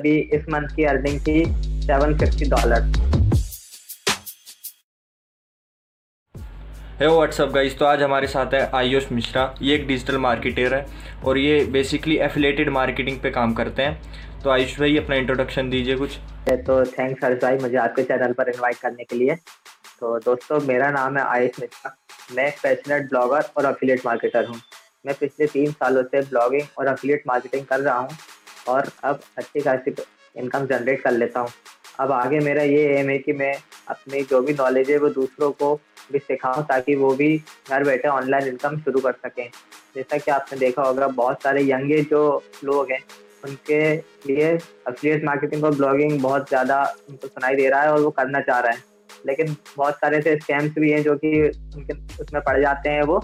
अभी इस मंथ की अर्निंग थी सेवन फिफ्टी डॉलर है व्हाट्सअप गाइस तो आज हमारे साथ है आयुष मिश्रा। ये एक डिजिटल मार्केटर है और ये बेसिकली एफिलेटेड मार्केटिंग पे काम करते हैं। तो आयुष भाई अपना इंट्रोडक्शन दीजिए कुछ। तो थैंक्स हर्ष भाई मुझे आपके चैनल पर इनवाइट करने के लिए। तो दोस्तों मेरा नाम है आयुष मिश्रा। मैं पैशनेट ब्लॉगर और अफिलेट मार्केटर हूँ। मैं पिछले तीन सालों से ब्लॉगिंग और अफिलेट मार्केटिंग कर रहा हूँ। और अब अच्छी खासी इनकम जनरेट कर लेता हूँ। अब आगे मेरा ये एम है कि मैं अपनी जो भी नॉलेज है, वो दूसरों को भी सिखाऊं ताकि वो भी घर बैठे ऑनलाइन इनकम शुरू कर सकें। जैसा कि आपने देखा होगा, बहुत सारे यंगे जो लोग हैं, उनके लिए अफिलिएट मार्केटिंग और ब्लॉगिंग बहुत ज़्यादा उनको सुनाई दे रहा है और वो करना चाह रहे हैं। लेकिन बहुत सारे ऐसे स्कैम्स भी हैं जो कि उनके उसमें पड़ जाते हैं वो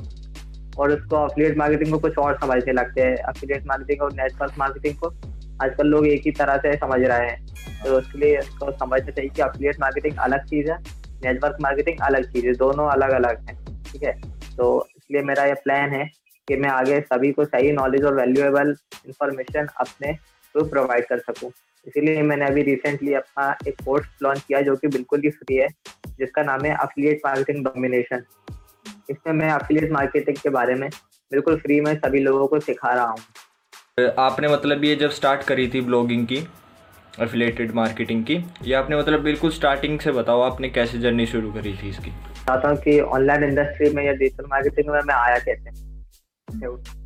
और उसको अफिलिएट मार्केटिंग को कुछ और समझने लगते हैं। अफिलिएट मार्केटिंग और नेटवर्क मार्केटिंग को आजकल लोग एक ही तरह से समझ रहे हैं। तो उसके लिए इसको समझना चाहिए कि अफिलिएट मार्केटिंग अलग चीज़ है नेटवर्क मार्केटिंग अलग चीज़ है, दोनों अलग अलग हैं, ठीक है? तो इसलिए मेरा ये प्लान है कि मैं आगे सभी को सही नॉलेज और वैल्यूएबल इंफॉर्मेशन अपने थ्रू प्रोवाइड कर सकूँ। इसीलिए मैंने अभी रिसेंटली अपना एक कोर्स लॉन्च किया जो कि बिल्कुल ही फ्री है, जिसका नाम है अफिलिएट मार्केटिंग डोमिनेशन इसमें मैं अफिलिएट मार्केटिंग के बारे में बिल्कुल फ्री में सभी लोगों को सिखा रहा हूँ। आपने मतलब ये जब स्टार्ट करी थी ब्लॉगिंग की एफिलेटेड मार्केटिंग की, ये आपने मतलब बिल्कुल स्टार्टिंग से बताओ आपने कैसे जर्नी शुरू करी थी इसकी? चाहता हूँ कि ऑनलाइन इंडस्ट्री में या डिजिटल मार्केटिंग में मैं आया कैसे?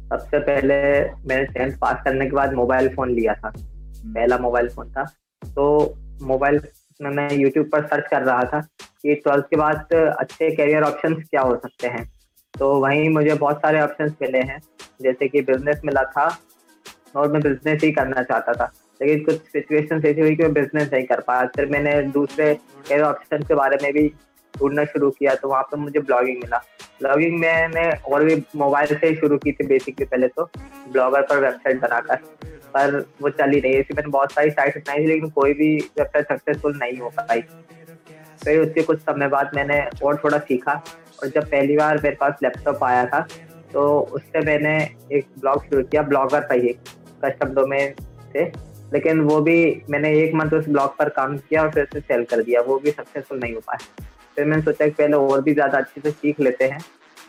सबसे पहले मैंने टेंथ पास करने के बाद मोबाइल फ़ोन लिया था। पहला मोबाइल फ़ोन था। तो मोबाइल में मैं यूट्यूब पर सर्च कर रहा था कि ट्वेल्थ के बाद अच्छे करियर ऑप्शन क्या हो सकते हैं। तो वहीं मुझे बहुत सारे ऑप्शन मिले हैं। जैसे कि बिज़नेस मिला था और मैं बिज़नेस ही करना चाहता था। लेकिन कुछ सिचुएशन ऐसी हुई कि मैं बिज़नेस नहीं कर पाया। फिर मैंने दूसरे कई ऑप्शन के बारे में भी ढूंढना शुरू किया तो वहाँ पर मुझे ब्लॉगिंग मिला। ब्लॉगिंग मैंने और भी मोबाइल से ही शुरू की थी बेसिकली पहले तो ब्लॉगर पर वेबसाइट बनाकर। पर वो चल ही रही है मैंने बहुत सारी साइट अपनाई थी, लेकिन कोई भी वेबसाइट सक्सेसफुल नहीं हो पाई। फिर उसके कुछ समय बाद मैंने और थोड़ा सीखा। और जब पहली बार मेरे पास लैपटॉप आया था तो उससे मैंने एक ब्लॉग शुरू किया ब्लॉगर पर ही। कस्टम डोमेन से लेकिन वो भी मैंने एक मंथ उस ब्लॉग पर काम किया और फिर उसे सेल कर दिया, वो भी सक्सेसफुल नहीं हो पाया। फिर मैंने सोचा कि पहले और भी ज़्यादा अच्छे से सीख लेते हैं,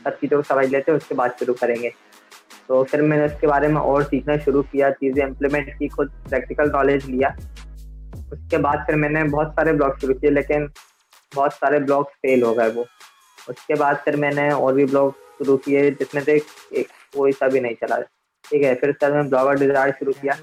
सब चीज़ों को समझ लेते हैं, उसके बाद शुरू करेंगे। तो फिर मैंने उसके बारे में और सीखना शुरू किया, चीज़ें इम्प्लीमेंट की, खुद प्रैक्टिकल नॉलेज लिया। उसके बाद फिर मैंने बहुत सारे ब्लॉग शुरू किए, लेकिन बहुत सारे ब्लॉग फेल हो गए वो। उसके बाद फिर मैंने और भी ब्लॉग शुरू किए, जिसमें से एक कोई सा भी नहीं चला। ठीक है, फिर सर मैंने ब्लॉगर डिज़ाइन शुरू किया।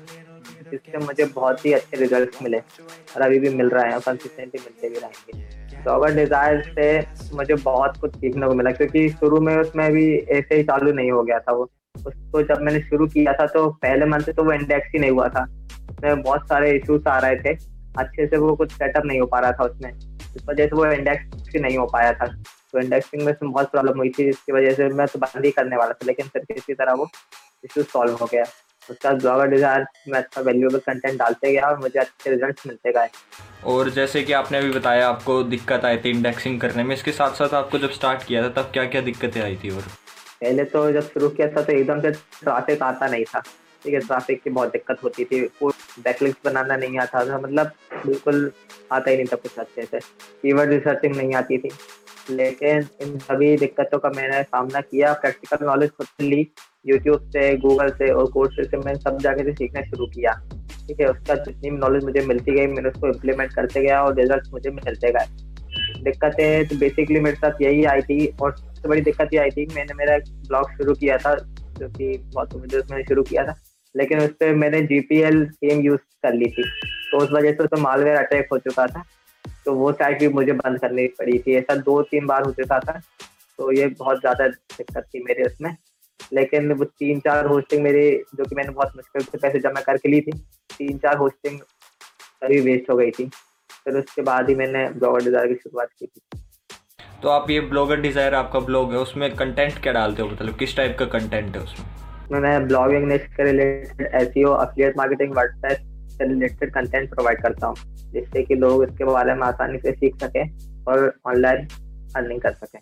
जिससे मुझे बहुत ही अच्छे रिज़ल्ट मिले और अभी भी मिल रहे हैं कंसिस्टेंटली मिलते भी रहेंगे। ब्लॉगर डिज़ायर से मुझे बहुत कुछ सीखने को मिला, क्योंकि शुरू में उसमें भी ऐसे ही चालू नहीं हो गया था वो। उसको जब मैंने शुरू किया था तो पहले मंथ से तो वो इंडेक्स ही नहीं हुआ था। उसमें बहुत सारे इश्यूज़ आ रहे थे, अच्छे से वो कुछ सेटअप नहीं हो पा रहा था उसमें। इस वजह से वो इंडेक्स नहीं हो पाया था। तो इंडेक्सिंग में बहुत प्रॉब्लम हुई थी जिसकी वजह से मैं तो बंद ही करने वाला था लेकिन फिर किसी तरह वो इशू सॉल्व हो गया। उसका ब्लॉगर डिज़ाइन में अच्छा वैल्यूएबल कंटेंट डालते गया और मुझे अच्छे रिज़ल्ट मिलते गए। और जैसे कि आपने अभी बताया आपको दिक्कत आई थी इंडेक्सिंग करने में इसके साथ साथ आपको जब स्टार्ट किया था तब क्या क्या दिक्कतें आई थी और? पहले तो जब शुरू किया था तो एकदम से ट्रैफ़िक आता नहीं था। ठीक है ट्रैफ़िक की बहुत दिक्कत होती थी। बैकलिंक्स बनाना नहीं आता था मतलब बिल्कुल आता ही नहीं था कुछ अच्छे से। कीवर्ड रिसर्चिंग नहीं आती थी। लेकिन इन सभी दिक्कतों का मैंने सामना किया प्रैक्टिकल नॉलेज खुद ली यूट्यूब से गूगल से और कोर्स से मैंने सब जाके से सीखना शुरू किया। ठीक है, उसका जितनी नॉलेज मुझे मिलती गई, मैंने उसको इम्प्लीमेंट करते गया और रिज़ल्ट मुझे मिलते गए। दिक्कतें तो बेसिकली मेरे साथ यही आई थी और सबसे बड़ी दिक्कत ये आई थी, मैंने मेरा ब्लॉग शुरू किया था, जो कि बहुत मुझे मैंने शुरू किया था। लेकिन उस पर मैंने G P L theme use कर ली थी। तो उस वजह से तो मालवेयर अटैक हो चुका था। तो वो साइट भी मुझे बंद करनी पड़ी थी। ऐसा दो तीन बार हो चुका था। तो ये बहुत ज़्यादा दिक्कत थी मेरे उसमें। लेकिन वो तीन चार होस्टिंग मेरी, जो कि मैंने बहुत मुश्किल से पैसे जमा करके ली थी तीन चार होस्टिंग सभी वेस्ट हो गई थी। फिर उसके बाद ही मैंने ब्लॉगर डिज़ायर की शुरुआत की थी। तो आप ये ब्लॉगर डिज़ायर आपका ब्लॉग है, उसमें कंटेंट क्या डालते हो? मतलब किस टाइप का कंटेंट है उसमें? मैं ब्लॉगिंग के related as affiliate marketing WordPress से रिलेटेड कंटेंट प्रोवाइड करता हूँ जिससे कि लोग इसके बारे में आसानी से सीख सकें और ऑनलाइन अर्निंग कर सकें।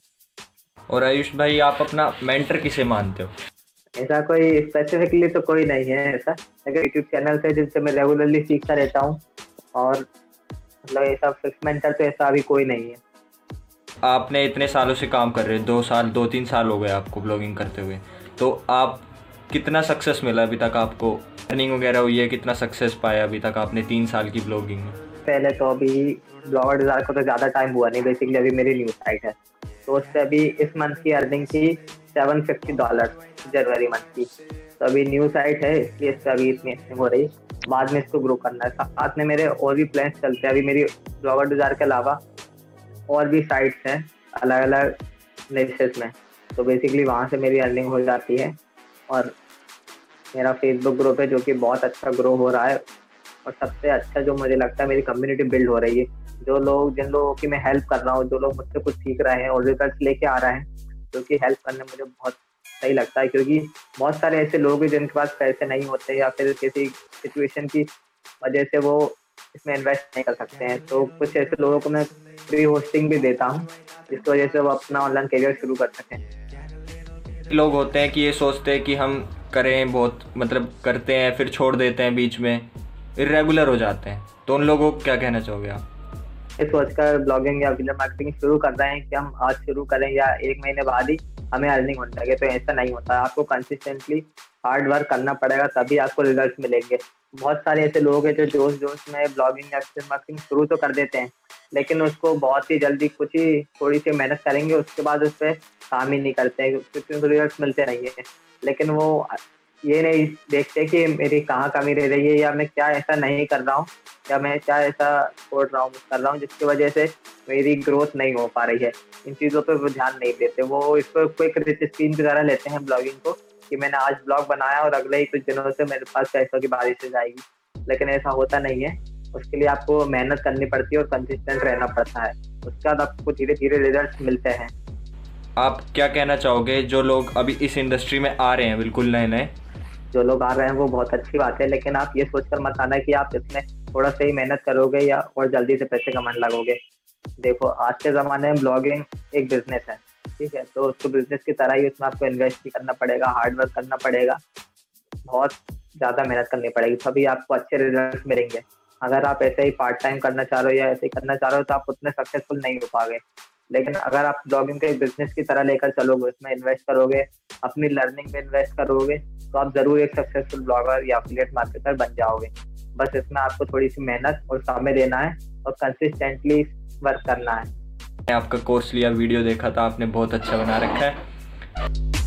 और आयुष भाई आप अपना मेंटर किसे मानते हो? ऐसा कोई स्पेसिफिकली तो कोई नहीं है ऐसा। लेकिन यूट्यूब चैनल से जिनसे मैं रेगुलरली सीखता रहता हूँ और मतलब ऐसा फिक्स मेंटर तो ऐसा अभी कोई नहीं है। आपने इतने सालों से काम कर रहे हैं दो साल दो तीन साल हो गए आपको ब्लॉगिंग करते हुए। तो आप कितना सक्सेस मिला अभी तक आपको? अर्निंग वगैरह हुई है, कितना सक्सेस पाया अभी तक आपने तीन साल की ब्लॉगिंग में? पहले तो अभी ब्लॉगर डिज़ायर को तो ज़्यादा टाइम हुआ नहीं बेसिकली अभी मेरी न्यूज़ साइट है। तो उससे अभी इस मंथ की अर्निंग थी सेवन फिफ्टी डॉलर जनवरी मंथ की। तो अभी न्यू साइट है, इसलिए इससे अभी इतनी अर्निंग हो रही। बाद में इसको ग्रो करना है। साथ में मेरे और भी प्लान्स चलते हैं। अभी मेरी ब्लॉगर डिज़ायर के अलावा और भी साइट्स हैं अलग अलग नेसेस में। तो बेसिकली वहाँ से मेरी अर्निंग हो जाती है। और मेरा फेसबुक ग्रुप है जो कि बहुत अच्छा ग्रो हो रहा है और सबसे अच्छा जो मुझे लगता है मेरी कम्युनिटी बिल्ड हो रही है। जो लोग, जिन लोगों की मैं हेल्प कर रहा हूँ, जो लोग मुझसे कुछ सीख रहे हैं और रिज़ल्ट लेके आ रहे हैं, जो कि हेल्प करने मुझे बहुत सही लगता है क्योंकि बहुत सारे ऐसे लोग हैं जिनके पास पैसे नहीं होते या फिर किसी सिचुएशन की वजह से वो इसमें इन्वेस्ट नहीं कर सकते हैं। तो कुछ ऐसे लोगों को मैं फ्री होस्टिंग भी देता हूँ, जिसकी वजह से वो अपना ऑनलाइन करियर शुरू कर सकें। लोग होते हैं कि ये सोचते हैं कि हम करें बहुत मतलब करते हैं, फिर छोड़ देते हैं बीच में इरेगुलर हो जाते हैं। तो उन लोगों को क्या कहना चाहोगे आप? ये सोचकर ब्लॉगिंग या वीडियो मार्केटिंग शुरू कर रहे हैं कि हम आज शुरू करें या एक महीने बाद ही हमें अर्निंग होने लगे तो ऐसा नहीं होता। आपको कंसिस्टेंटली हार्ड वर्क करना पड़ेगा, तभी आपको रिज़ल्ट मिलेंगे। बहुत सारे ऐसे लोग हैं जो जोश जोश में ब्लॉगिंग या फिर मार्केटिंग शुरू तो कर देते हैं, लेकिन उसको बहुत ही जल्दी कुछ ही थोड़ी सी मेहनत करेंगे, उसके बाद उस पर काम ही नहीं करते हैं, क्योंकि उनको रिज़ल्ट मिलते नहीं है। लेकिन वो ये नहीं देखते कि मेरी कहाँ कमी रह रही है या मैं क्या ऐसा नहीं कर रहा हूँ या मैं क्या ऐसा छोड़ रहा हूँ, कर रहा हूँ, जिसकी वजह से मेरी ग्रोथ नहीं हो पा रही है। इन चीज़ों पर वो ध्यान नहीं देते। वो इसको क्विक स्क्रीन की तरह लेते हैं ब्लॉगिंग को कि मैंने आज ब्लॉग बनाया और अगले ही कुछ दिनों से मेरे पास पैसों की बारिश जाएगी। लेकिन ऐसा होता नहीं है। उसके लिए आपको मेहनत करनी पड़ती है और कंसिस्टेंट रहना पड़ता है। उसके बाद आपको धीरे धीरे रिज़ल्ट मिलते हैं। आप क्या कहना चाहोगे? जो लोग अभी इस इंडस्ट्री में आ रहे हैं, बिल्कुल नए नए जो लोग आ रहे हैं वो बहुत अच्छी बात है, लेकिन आप ये सोचकर मत आना कि आप इसमें थोड़ा सा ही मेहनत करोगे या और जल्दी से पैसे कमाने लगोगे। देखो, आज के ज़माने में ब्लॉगिंग एक बिज़नेस है, ठीक है? तो उसको बिज़नेस की तरह ही उसमें आपको इन्वेस्ट भी करना पड़ेगा हार्डवर्क करना पड़ेगा, बहुत ज़्यादा मेहनत करनी पड़ेगी, तभी आपको अच्छे रिज़ल्ट मिलेंगे। अगर आप ऐसे ही पार्ट टाइम करना चाह रहे हो या ऐसे ही करना चाह रहे हो तो आप उतने सक्सेसफुल नहीं हो पाओगे। लेकिन अगर आप ब्लॉगिंग को एक बिज़नेस की तरह लेकर चलोगे, उसमें इन्वेस्ट करोगे, अपनी लर्निंग में इन्वेस्ट करोगे तो आप ज़रूर एक सक्सेसफुल ब्लॉगर या अफिलियट मार्केटर बन जाओगे। बस इसमें आपको थोड़ी सी मेहनत और समय देना है और कंसिस्टेंटली वर्क करना है। आपका कोर्स लिया वीडियो देखा था, आपने बहुत अच्छा बना रखा है।